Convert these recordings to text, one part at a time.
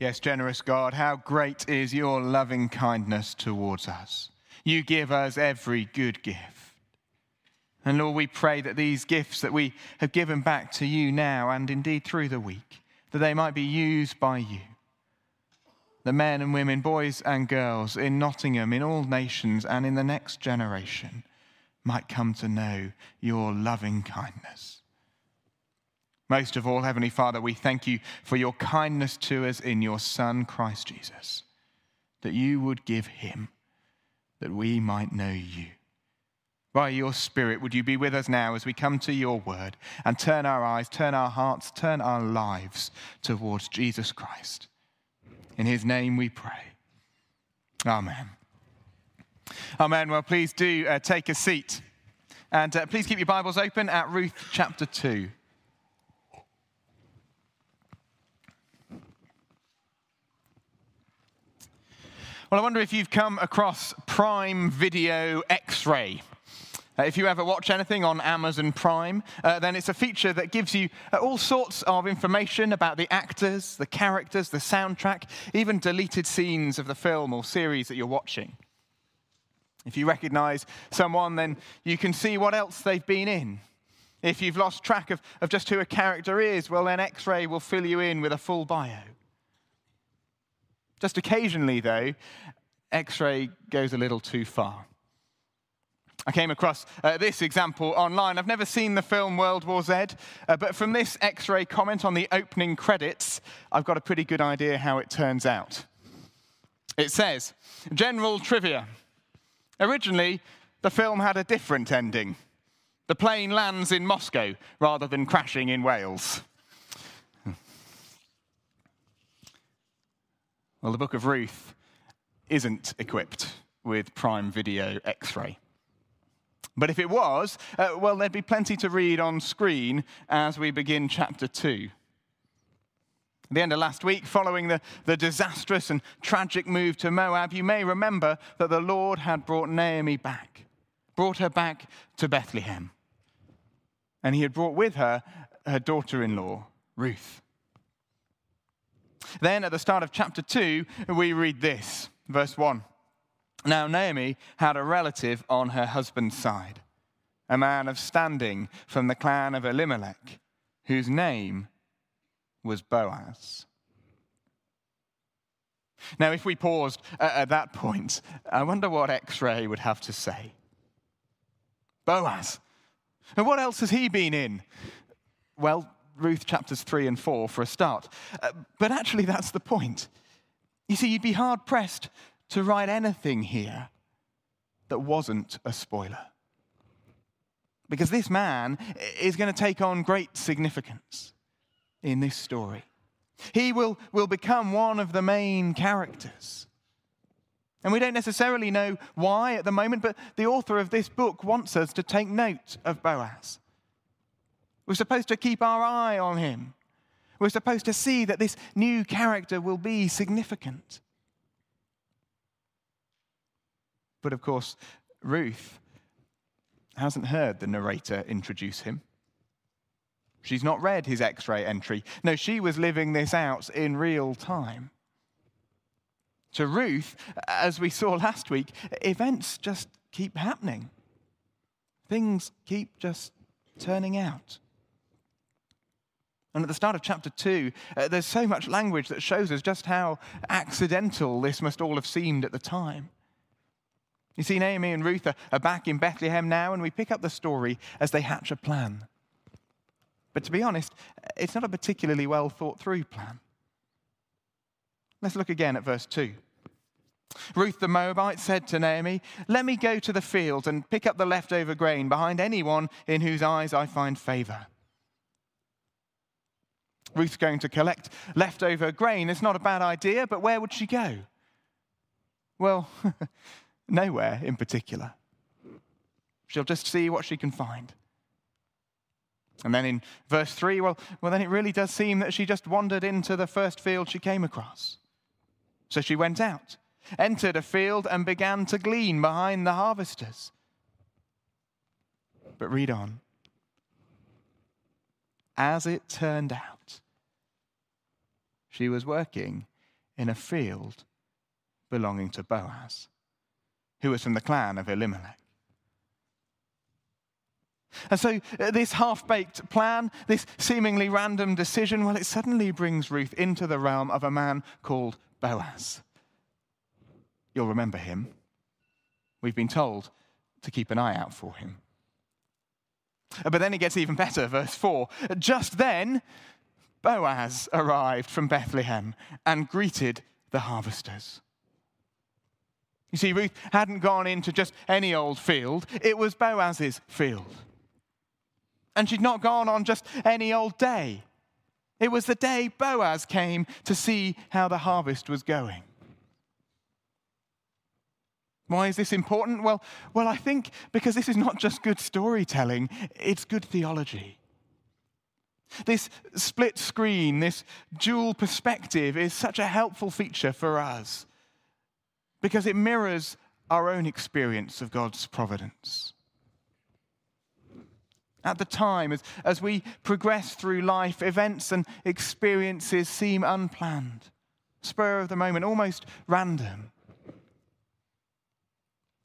Yes, generous God, how great is your loving kindness towards us. You give us every good gift. And Lord, we pray that these gifts that we have given back to you now and indeed through the week, that they might be used by you. The men and women, boys and girls in Nottingham, in all nations, and in the next generation might come to know your loving kindness. Most of all, Heavenly Father, we thank you for your kindness to us in your Son, Christ Jesus, that you would give him that we might know you. By your Spirit, would you be with us now as we come to your word and turn our eyes, turn our hearts, turn our lives towards Jesus Christ? In his name we pray. Amen. Amen. Well, please do uh, take a seat. And uh, please keep your Bibles open at Ruth chapter 2. Well, I wonder if you've come across Prime Video X ray. Uh, if you ever watch anything on Amazon Prime, uh, then it's a feature that gives you uh, all sorts of information about the actors, the characters, the soundtrack, even deleted scenes of the film or series that you're watching. If you recognize someone, then you can see what else they've been in. If you've lost track of, of just who a character is, well, then X ray will fill you in with a full bio. Just occasionally, though, X ray goes a little too far. I came across uh, this example online. I've never seen the film World War Z, uh, but from this X ray comment on the opening credits, I've got a pretty good idea how it turns out. It says General trivia. Originally, the film had a different ending. The plane lands in Moscow rather than crashing in Wales. Well, the book of Ruth isn't equipped with Prime Video X ray. But if it was, uh, well, there'd be plenty to read on screen as we begin chapter 2. At the end of last week, following the, the disastrous and tragic move to Moab, you may remember that the Lord had brought Naomi back, brought her back to Bethlehem. And he had brought with her her daughter in law, Ruth. Then at the start of chapter 2, we read this, verse 1. Now, Naomi had a relative on her husband's side, a man of standing from the clan of Elimelech, whose name was Boaz. Now, if we paused at that point, I wonder what X ray would have to say. Boaz. And what else has he been in? Well, Ruth chapters 3 and 4 for a start. Uh, but actually, that's the point. You see, you'd be hard pressed to write anything here that wasn't a spoiler. Because this man is going to take on great significance in this story. He will, will become one of the main characters. And we don't necessarily know why at the moment, but the author of this book wants us to take note of Boaz. We're supposed to keep our eye on him. We're supposed to see that this new character will be significant. But of course, Ruth hasn't heard the narrator introduce him. She's not read his x ray entry. No, she was living this out in real time. To Ruth, as we saw last week, events just keep happening. Things keep just turning out. And at the start of chapter 2, uh, there's so much language that shows us just how accidental this must all have seemed at the time. You see, Naomi and Ruth are, are back in Bethlehem now, and we pick up the story as they hatch a plan. But to be honest, it's not a particularly well thought through plan. Let's look again at verse 2. Ruth the Moabite said to Naomi, Let me go to the field and pick up the leftover grain behind anyone in whose eyes I find favor. Ruth's going to collect leftover grain. It's not a bad idea, but where would she go? Well, nowhere in particular. She'll just see what she can find. And then in verse 3, well, well, then it really does seem that she just wandered into the first field she came across. So she went out, entered a field, and began to glean behind the harvesters. But read on. As it turned out, she was working in a field belonging to Boaz, who was from the clan of Elimelech. And so, uh, this half baked plan, this seemingly random decision, well, it suddenly brings Ruth into the realm of a man called Boaz. You'll remember him. We've been told to keep an eye out for him. But then it gets even better, verse 4. Just then, Boaz arrived from Bethlehem and greeted the harvesters. You see, Ruth hadn't gone into just any old field, it was Boaz's field. And she'd not gone on just any old day. It was the day Boaz came to see how the harvest was going. Why is this important? Well, well, I think because this is not just good storytelling, it's good theology. This split screen, this dual perspective is such a helpful feature for us because it mirrors our own experience of God's providence. At the time, as, as we progress through life, events and experiences seem unplanned, spur of the moment, almost random.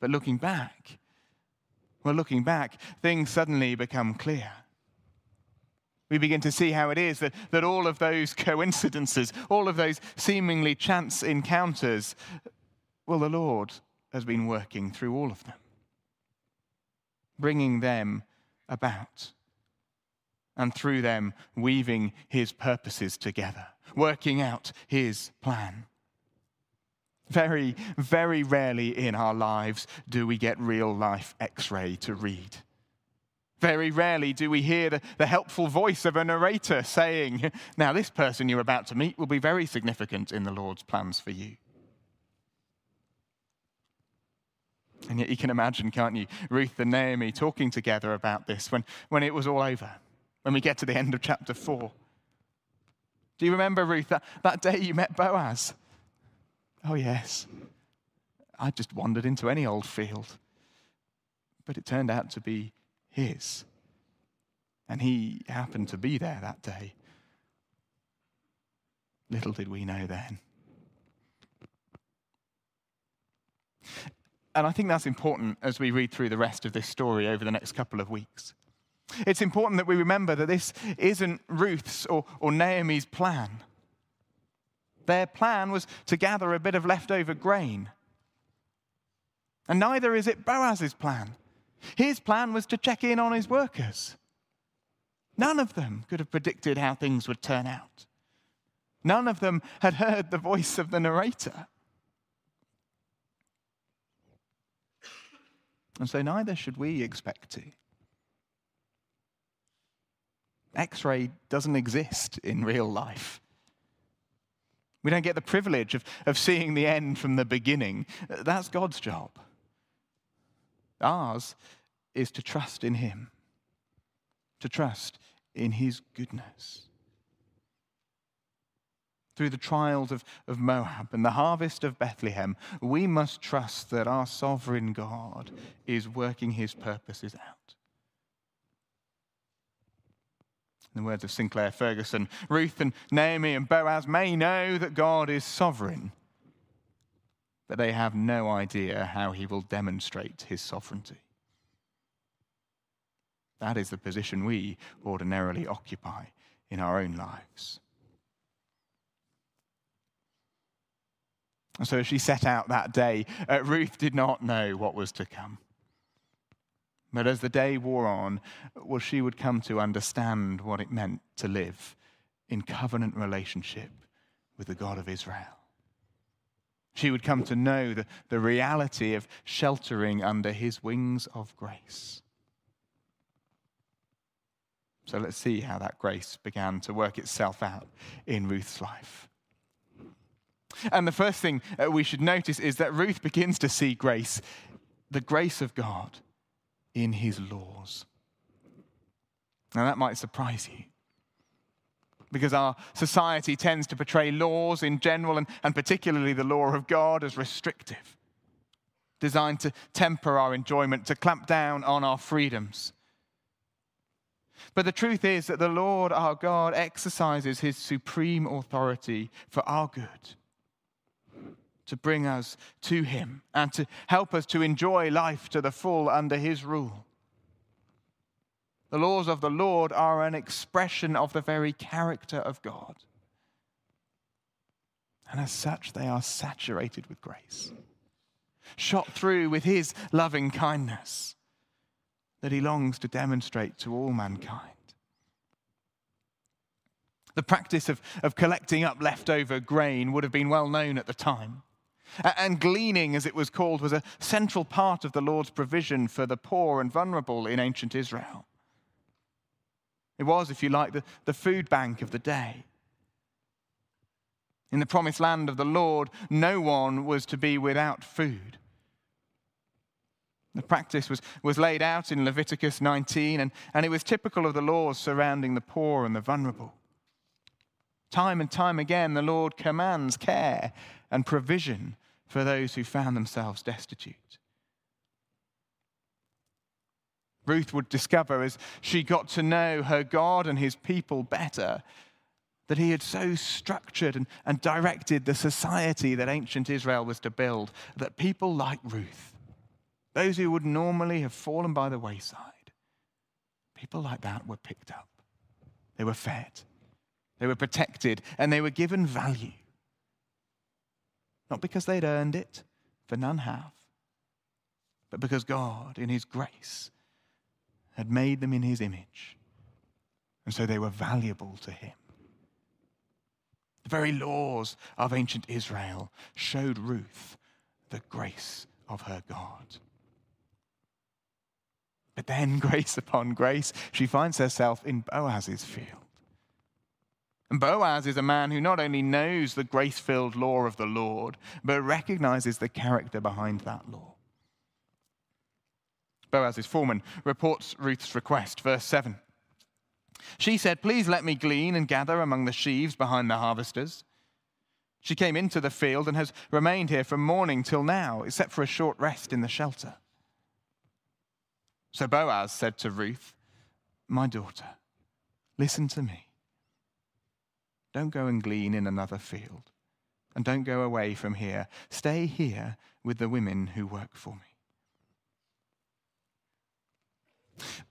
But looking back, well, looking back, things suddenly become clear. We begin to see how it is that, that all of those coincidences, all of those seemingly chance encounters, well, the Lord has been working through all of them, bringing them about, and through them weaving his purposes together, working out his plan. Very, very rarely in our lives do we get real life x ray to read. Very rarely do we hear the, the, helpful voice of a narrator saying, Now, this person you're about to meet will be very significant in the Lord's plans for you. And yet you can imagine, can't you, Ruth and Naomi talking together about this when, when it was all over, when we get to the end of chapter 4. Do you remember, Ruth, that, that day you met Boaz? Oh, yes. I just wandered into any old field. But it turned out to be his. And he happened to be there that day. Little did we know then. And I think that's important as we read through the rest of this story over the next couple of weeks. It's important that we remember that this isn't Ruth's or, or Naomi's plan. Their plan was to gather a bit of leftover grain. And neither is it Boaz's plan. His plan was to check in on his workers. None of them could have predicted how things would turn out. None of them had heard the voice of the narrator. And so neither should we expect to. X ray doesn't exist in real life. We don't get the privilege of, of seeing the end from the beginning. That's God's job. Ours is to trust in Him, to trust in His goodness through the trials of, of Moab and the harvest of Bethlehem, we must trust that our sovereign God is working his purposes out. In the words of Sinclair Ferguson, Ruth and Naomi and Boaz may know that God is sovereign, but they have no idea how he will demonstrate his sovereignty. That is the position we ordinarily occupy in our own lives. And So as she set out that day, uh, Ruth did not know what was to come. But as the day wore on, well, she would come to understand what it meant to live in covenant relationship with the God of Israel. She would come to know the, the reality of sheltering under his wings of grace. So let's see how that grace began to work itself out in Ruth's life. And the first thing uh, we should notice is that Ruth begins to see grace, the grace of God, in his laws. Now, that might surprise you because our society tends to portray laws in general and, and particularly the law of God as restrictive, designed to temper our enjoyment, to clamp down on our freedoms. But the truth is that the Lord our God exercises his supreme authority for our good to bring us to Him and to help us to enjoy life to the full under His rule. The laws of the Lord are an expression of the very character of God. And as such, they are saturated with grace, shot through with His loving kindness that He longs to demonstrate to all mankind. The practice of, of collecting up leftover grain would have been well known at the time. And gleaning, as it was called, was a central part of the Lord's provision for the poor and vulnerable in ancient Israel. It was, if you like, the, the food bank of the day. In the promised land of the Lord, no one was to be without food. The practice was, was laid out in Leviticus 19, and, and it was typical of the laws surrounding the poor and the vulnerable. Time and time again, the Lord commands care and provision for those who found themselves destitute. Ruth would discover as she got to know her God and his people better that he had so structured and, and directed the society that ancient Israel was to build that people like Ruth, those who would normally have fallen by the wayside, people like that were picked up. They were fed, they were protected, and they were given value. Not because they'd earned it, for none have, but because God, in His grace, had made them in His image. And so they were valuable to Him. The very laws of ancient Israel showed Ruth the grace of her God. But then, grace upon grace, she finds herself in Boaz's field. And Boaz is a man who not only knows the grace filled law of the Lord, but recognizes the character behind that law. Boaz's foreman reports Ruth's request, verse 7. She said, Please let me glean and gather among the sheaves behind the harvesters. She came into the field and has remained here from morning till now, except for a short rest in the shelter. So Boaz said to Ruth, My daughter, listen to me. Don't go and glean in another field. And don't go away from here. Stay here with the women who work for me.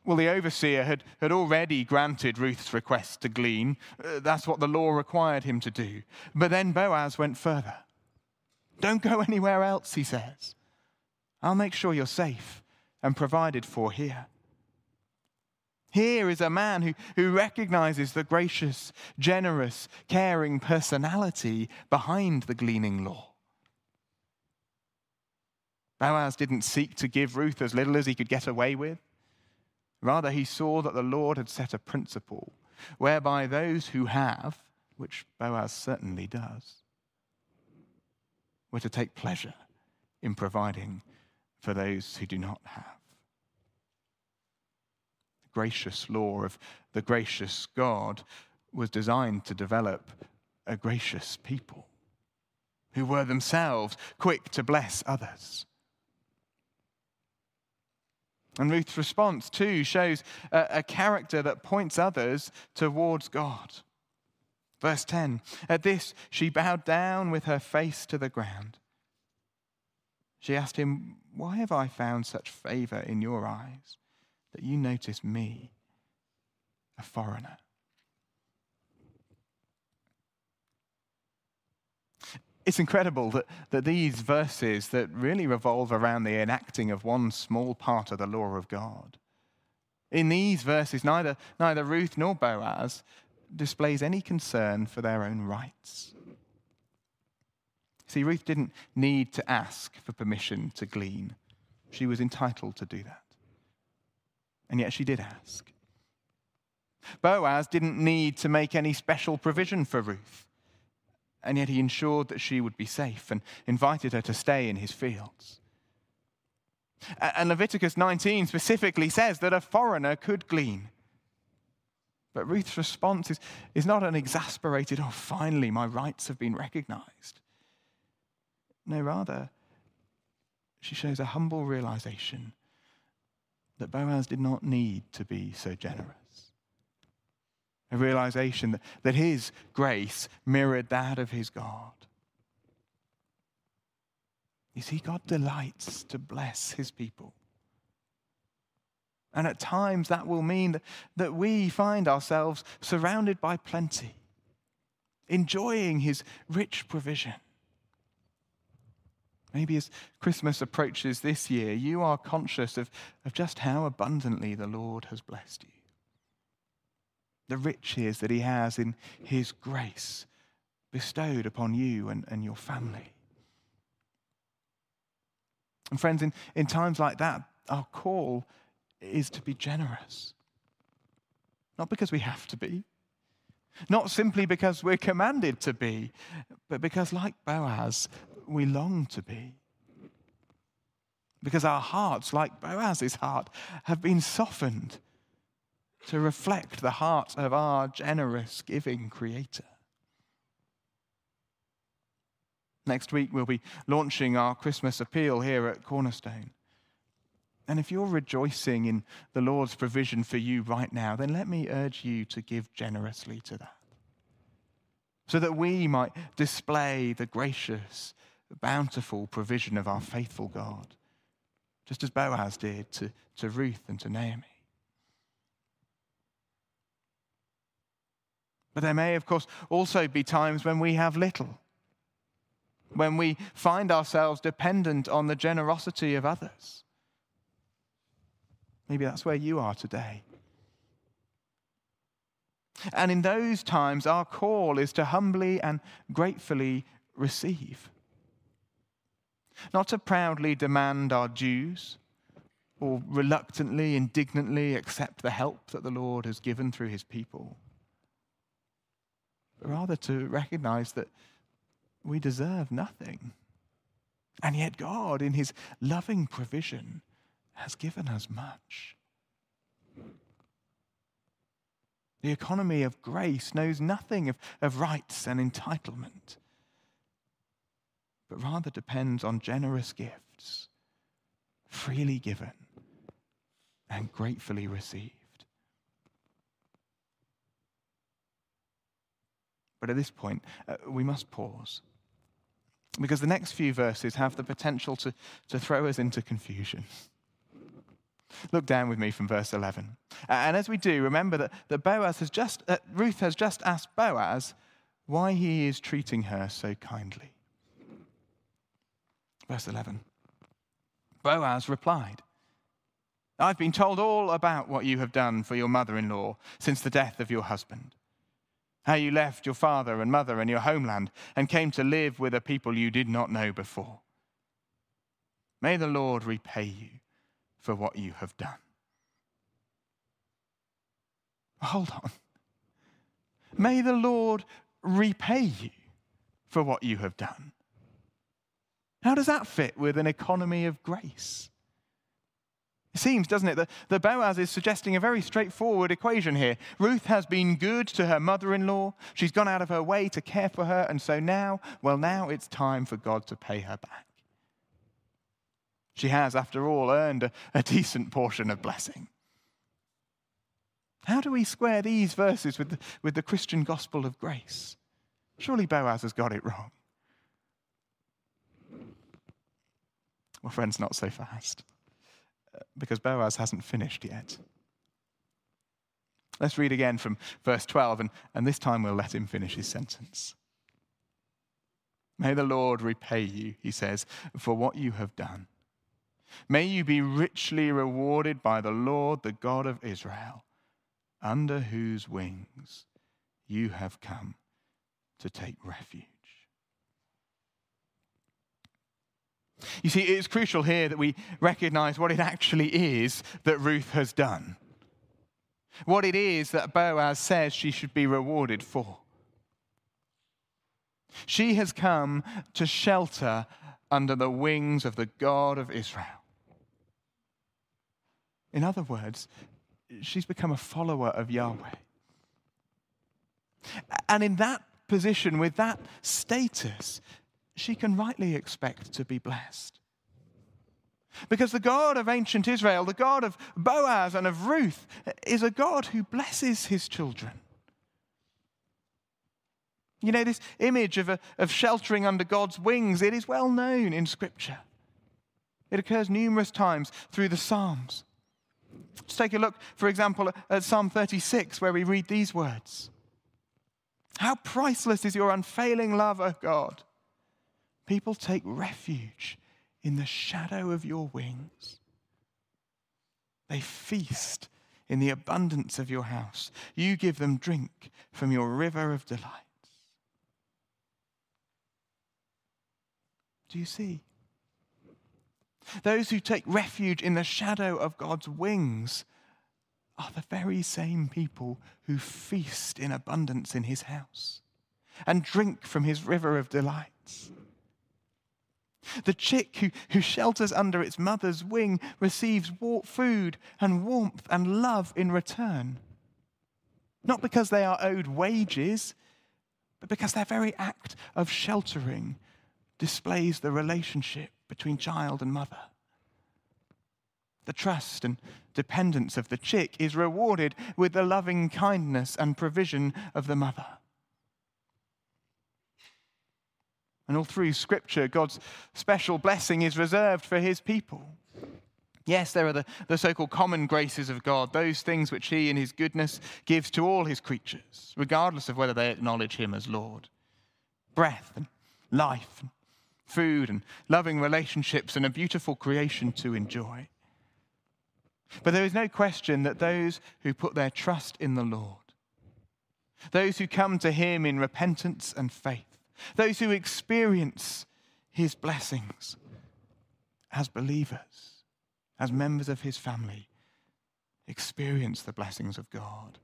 Well, the overseer had, had already granted Ruth's request to glean. Uh, that's what the law required him to do. But then Boaz went further. Don't go anywhere else, he says. I'll make sure you're safe and provided for here. Here is a man who, who recognizes the gracious, generous, caring personality behind the gleaning law. Boaz didn't seek to give Ruth as little as he could get away with. Rather, he saw that the Lord had set a principle whereby those who have, which Boaz certainly does, were to take pleasure in providing for those who do not have gracious law of the gracious God was designed to develop a gracious people who were themselves quick to bless others. And Ruth's response, too, shows a, a, character that points others towards God. Verse 10 At this, she bowed down with her face to the ground. She asked him, Why have I found such favor in your eyes? That you notice me, a foreigner. It's incredible that, that these verses that really revolve around the enacting of one small part of the law of God. In these verses, neither, neither Ruth nor Boaz displays any concern for their own rights. See, Ruth didn't need to ask for permission to glean. She was entitled to do that and yet she did ask. Boaz didn't need to make any special provision for Ruth, and yet he ensured that she would be safe and invited her to stay in his fields. And Leviticus 19 specifically says that a foreigner could glean. But Ruth's response is, is not an exasperated, oh, finally, my rights have been recognized. No, rather, she shows a humble realization that Boaz did not need to be so generous. A realization that, that his grace mirrored that of his God. You see, God delights to bless his people. And at times that will mean that, that we find ourselves surrounded by plenty, enjoying his rich provision. Maybe as Christmas approaches this year, you are conscious of, of just how abundantly the Lord has blessed you. The riches that he has in his grace bestowed upon you and, and your family. And friends, in, in times like that, our call is to be generous. Not because we have to be, not simply because we're commanded to be, but because, like Boaz, we long to be. Because our hearts, like Boaz's heart, have been softened to reflect the heart of our generous, giving Creator. Next week, we'll be launching our Christmas appeal here at Cornerstone. And if you're rejoicing in the Lord's provision for you right now, then let me urge you to give generously to that. So that we might display the gracious, bountiful provision of our faithful God, just as Boaz did to, to Ruth and to Naomi. But there may, of course, also be times when we have little when we find ourselves dependent on the generosity of others. Maybe that's where you are today. And in those times, our call is to humbly and gratefully receive. Not to proudly demand our dues or reluctantly, indignantly accept the help that the Lord has given through his people, but rather to recognize that we deserve nothing. And yet, God, in His loving provision, has given us much. The economy of grace knows nothing of, of rights and entitlement, but rather depends on generous gifts, freely given and gratefully received. But at this point, uh, we must pause. Because the next few verses have the potential to, to throw us into confusion. Look down with me from verse 11. And as we do, remember that, that Boaz has just, uh, Ruth has just asked Boaz why he is treating her so kindly. Verse 11. Boaz replied, I've been told all about what you have done for your mother in law since the death of your husband how you left your father and mother and your homeland and came to live with a people you did not know before. May the Lord repay you for what you have done. Hold on. May the Lord repay you for what you have done. How does that fit with an economy of grace? It seems, doesn't it, that, that Boaz is suggesting a very straightforward equation here. Ruth has been good to her mother in law. She's gone out of her way to care for her. And so now, well, now it's time for God to pay her back. She has, after all, earned a, a decent portion of blessing. How do we square these verses with the, with the Christian gospel of grace? Surely Boaz has got it wrong. Well, friends, not so fast uh, because Boaz hasn't finished yet. Let's read again from verse 12, and, and this time we'll let him finish his sentence. May the Lord repay you, he says, for what you have done. May you be richly rewarded by the Lord, the God of Israel, under whose wings you have come to take refuge. You see, it's crucial here that we recognize what it actually is that Ruth has done. What it is that Boaz says she should be rewarded for. She has come to shelter under the wings of the God of Israel. In other words, she's become a follower of Yahweh. And in that position, with that status, she can rightly expect to be blessed. Because the God of ancient Israel, the God of Boaz and of Ruth, is a God who blesses his children. You know, this image of, a, of sheltering under God's wings, it is well known in Scripture. It occurs numerous times through the Psalms. Let's take a look, for example, at Psalm 36, where we read these words How priceless is your unfailing love, O God! People take refuge in the shadow of your wings. They feast in the abundance of your house. You give them drink from your river of delights. Do you see? Those who take refuge in the shadow of God's wings are the very same people who feast in abundance in his house and drink from his river of delights. The chick who, who shelters under its mother's wing receives food and warmth and love in return. Not because they are owed wages, but because their very act of sheltering displays the relationship between child and mother. The trust and dependence of the chick is rewarded with the loving kindness and provision of the mother. And all through Scripture, God's special blessing is reserved for his people. Yes, there are the, the so called common graces of God, those things which he in his goodness gives to all his creatures, regardless of whether they acknowledge him as Lord. Breath and life, and food and loving relationships, and a beautiful creation to enjoy. But there is no question that those who put their trust in the Lord, those who come to him in repentance and faith, those who experience his blessings as believers, as members of his family, experience the blessings of God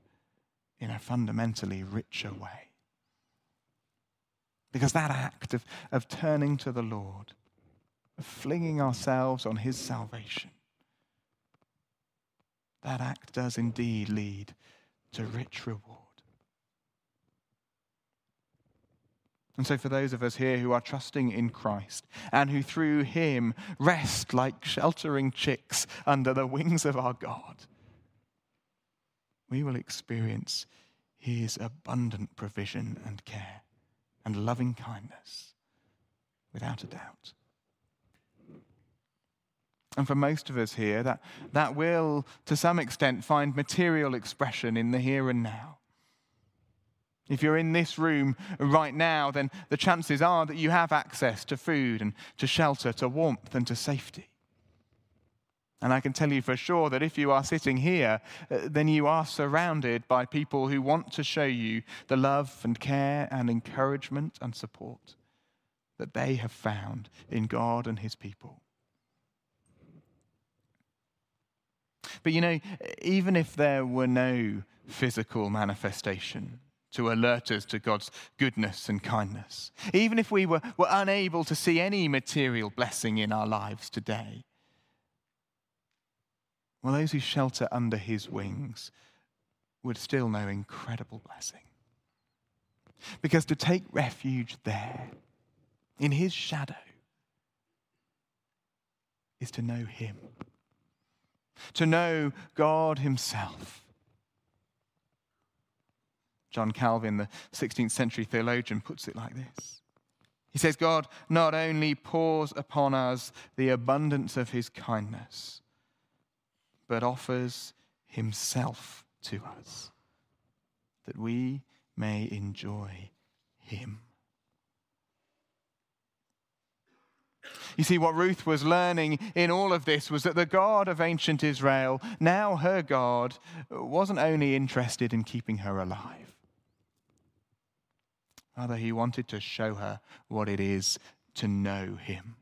in a fundamentally richer way. Because that act of, of turning to the Lord, of flinging ourselves on his salvation, that act does indeed lead to rich reward. And so, for those of us here who are trusting in Christ and who through Him rest like sheltering chicks under the wings of our God, we will experience His abundant provision and care and loving kindness without a doubt. And for most of us here, that, that will, to some extent, find material expression in the here and now. If you're in this room right now, then the chances are that you have access to food and to shelter, to warmth and to safety. And I can tell you for sure that if you are sitting here, uh, then you are surrounded by people who want to show you the love and care and encouragement and support that they have found in God and His people. But you know, even if there were no physical manifestation, to alert us to God's goodness and kindness. Even if we were, were unable to see any material blessing in our lives today, well, those who shelter under his wings would still know incredible blessing. Because to take refuge there, in his shadow, is to know him, to know God himself John Calvin, the 16th century theologian, puts it like this. He says, God not only pours upon us the abundance of his kindness, but offers himself to us that we may enjoy him. You see, what Ruth was learning in all of this was that the God of ancient Israel, now her God, wasn't only interested in keeping her alive Rather, he wanted to show her what it is to know him,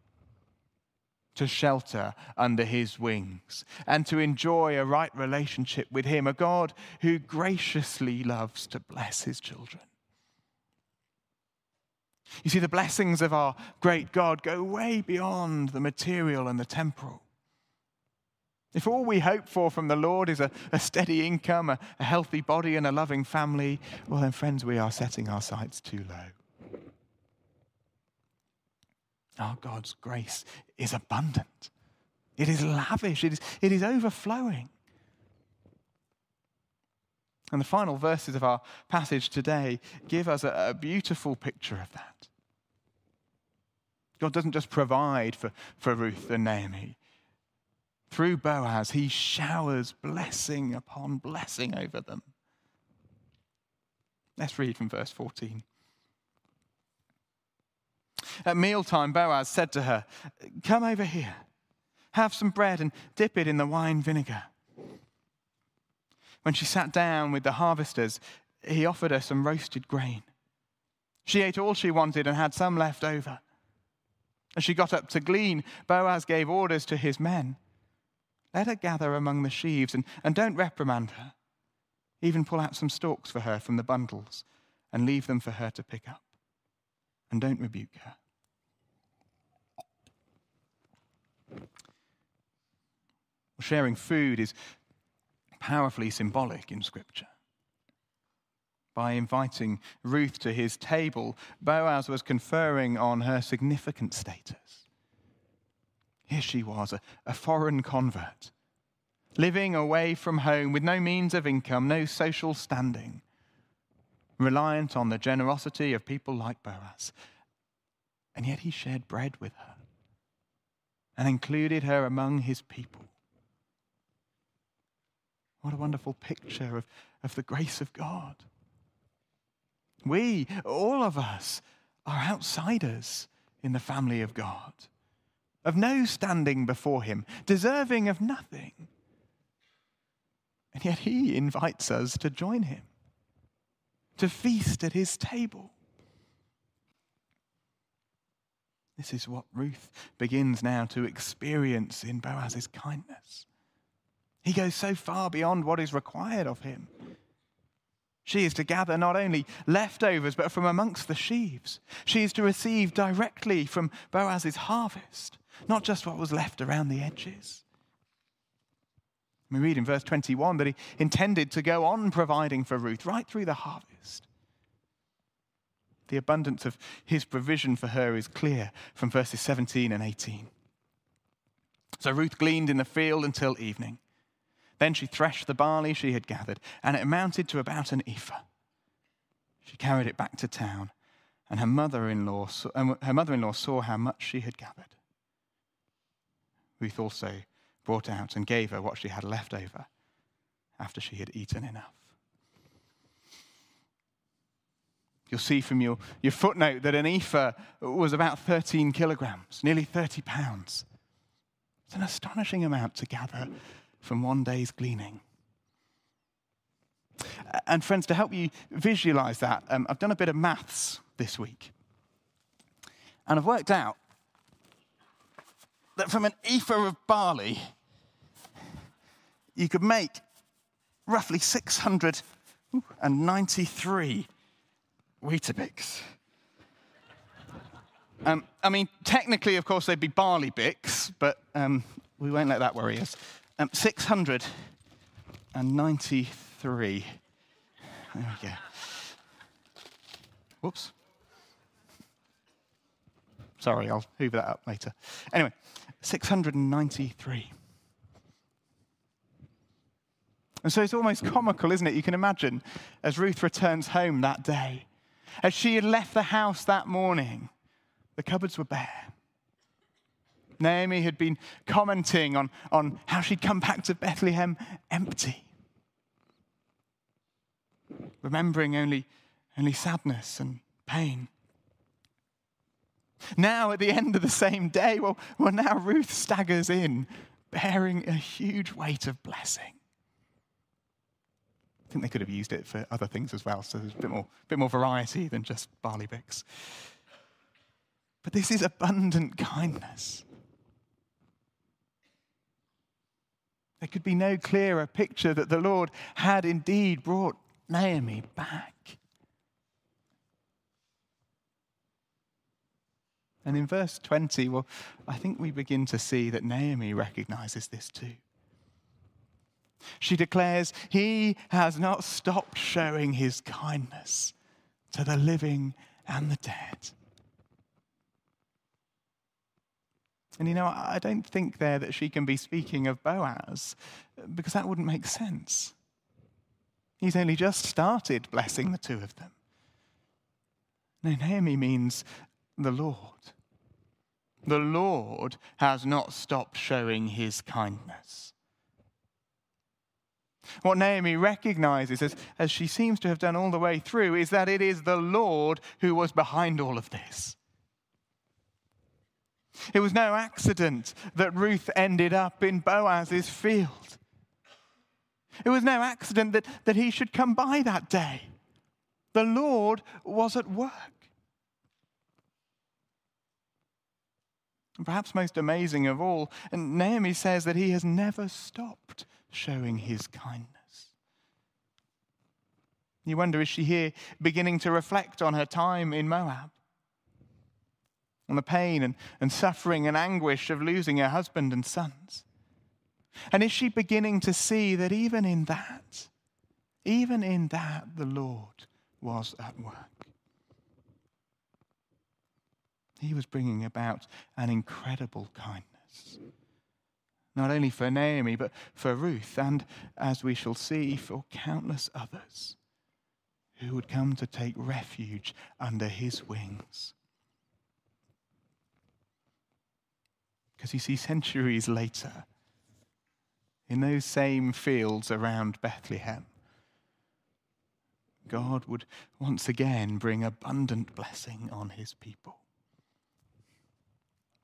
to shelter under his wings, and to enjoy a right relationship with him, a God who graciously loves to bless his children. You see, the blessings of our great God go way beyond the material and the temporal. If all we hope for from the Lord is a, a steady income, a, a healthy body, and a loving family, well, then, friends, we are setting our sights too low. Our God's grace is abundant, it is lavish, it is, it is overflowing. And the final verses of our passage today give us a, a beautiful picture of that. God doesn't just provide for, for Ruth and Naomi. Through Boaz, he showers blessing upon blessing over them. Let's read from verse 14. At mealtime, Boaz said to her, Come over here, have some bread and dip it in the wine vinegar. When she sat down with the harvesters, he offered her some roasted grain. She ate all she wanted and had some left over. As she got up to glean, Boaz gave orders to his men Let her gather among the sheaves and, and don't reprimand her. Even pull out some stalks for her from the bundles and leave them for her to pick up. And don't rebuke her. Sharing food is powerfully symbolic in Scripture. By inviting Ruth to his table, Boaz was conferring on her significant status. Here she was, a, a foreign convert, living away from home with no means of income, no social standing, reliant on the generosity of people like Boaz. And yet he shared bread with her and included her among his people. What a wonderful picture of, of the grace of God. We, all of us, are outsiders in the family of God, of no standing before Him, deserving of nothing. And yet He invites us to join Him, to feast at His table. This is what Ruth begins now to experience in Boaz's kindness. He goes so far beyond what is required of him. She is to gather not only leftovers, but from amongst the sheaves. She is to receive directly from Boaz's harvest, not just what was left around the edges. We read in verse 21 that he intended to go on providing for Ruth right through the harvest. The abundance of his provision for her is clear from verses 17 and 18. So Ruth gleaned in the field until evening. Then she threshed the barley she had gathered, and it amounted to about an ephah. She carried it back to town, and her mother-in-law saw, her mother-in-law saw how much she had gathered. Ruth also brought out and gave her what she had left over after she had eaten enough. You'll see from your, your footnote that an ephah was about 13 kilograms, nearly 30 pounds. It's an astonishing amount to gather from one day's gleaning. And, friends, to help you visualize that, um, I've done a bit of maths this week. And I've worked out that from an ephah of barley, you could make roughly 693 Weetabix. Um, I mean, technically, of course, they'd be barley bix, but um, we won't let that worry us. Um, 693. There we go. Whoops. Sorry, I'll hoover that up later. Anyway, 693. And so it's almost comical, isn't it? You can imagine as Ruth returns home that day, as she had left the house that morning, the cupboards were bare. Naomi had been commenting on, on how she'd come back to Bethlehem empty, remembering only, only sadness and pain. Now, at the end of the same day, well, well, now Ruth staggers in, bearing a huge weight of blessing. I think they could have used it for other things as well, so there's a bit more, bit more variety than just barley bix. But this is abundant kindness. There could be no clearer picture that the Lord had indeed brought Naomi back. And in verse 20, well, I think we begin to see that Naomi recognizes this too. She declares, He has not stopped showing his kindness to the living and the dead. And you know, I don't think there that she can be speaking of Boaz because that wouldn't make sense. He's only just started blessing the two of them. No, Naomi means the Lord. The Lord has not stopped showing his kindness. What Naomi recognizes, as, as she seems to have done all the way through, is that it is the Lord who was behind all of this. It was no accident that Ruth ended up in Boaz's field. It was no accident that, that he should come by that day. The Lord was at work. And perhaps most amazing of all, and Naomi says that he has never stopped showing his kindness. You wonder, is she here beginning to reflect on her time in Moab? On the pain and, and suffering and anguish of losing her husband and sons? And is she beginning to see that even in that, even in that, the Lord was at work? He was bringing about an incredible kindness, not only for Naomi, but for Ruth, and as we shall see, for countless others who would come to take refuge under his wings. Because you see, centuries later, in those same fields around Bethlehem, God would once again bring abundant blessing on his people.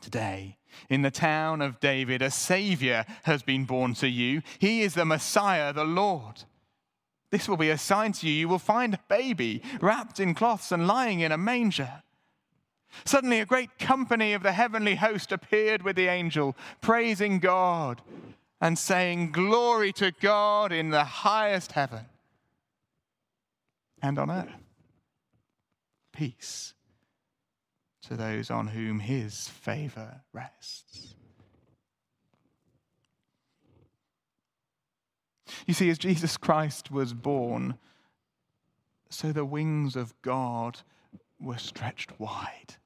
Today, in the town of David, a Savior has been born to you. He is the Messiah, the Lord. This will be a sign to you. You will find a baby wrapped in cloths and lying in a manger. Suddenly, a great company of the heavenly host appeared with the angel, praising God and saying, Glory to God in the highest heaven and on earth. Peace to those on whom his favor rests. You see, as Jesus Christ was born, so the wings of God were stretched wide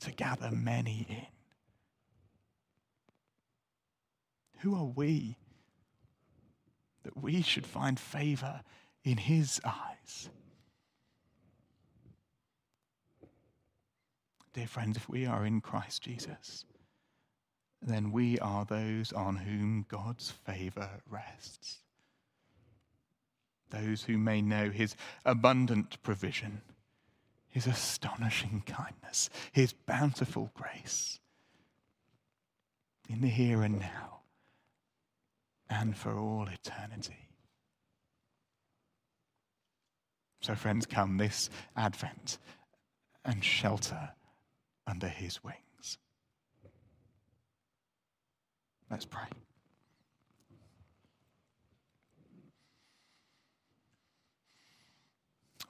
to gather many in. Who are we that we should find favor in his eyes? Dear friends, if we are in Christ Jesus, then we are those on whom God's favor rests. Those who may know his abundant provision, his astonishing kindness, his bountiful grace in the here and now and for all eternity. So, friends, come this Advent and shelter under his wings. Let's pray.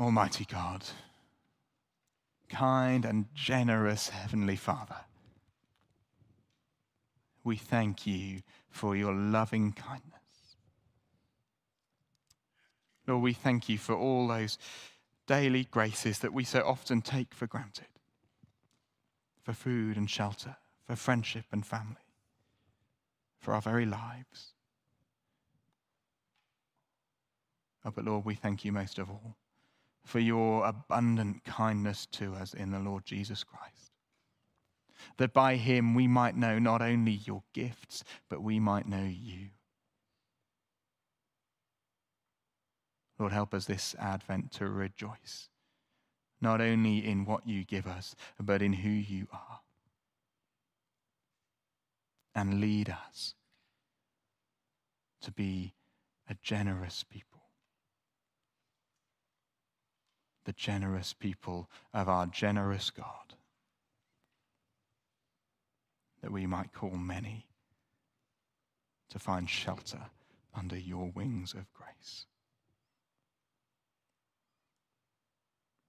Almighty God, kind and generous Heavenly Father, we thank you for your loving kindness. Lord, we thank you for all those daily graces that we so often take for granted for food and shelter, for friendship and family, for our very lives. Oh, but Lord, we thank you most of all for your abundant kindness to us in the Lord Jesus Christ. That by him we might know not only your gifts, but we might know you. Lord, help us this Advent to rejoice not only in what you give us, but in who you are. And lead us to be a generous people. The generous people of our generous God, that we might call many to find shelter under your wings of grace.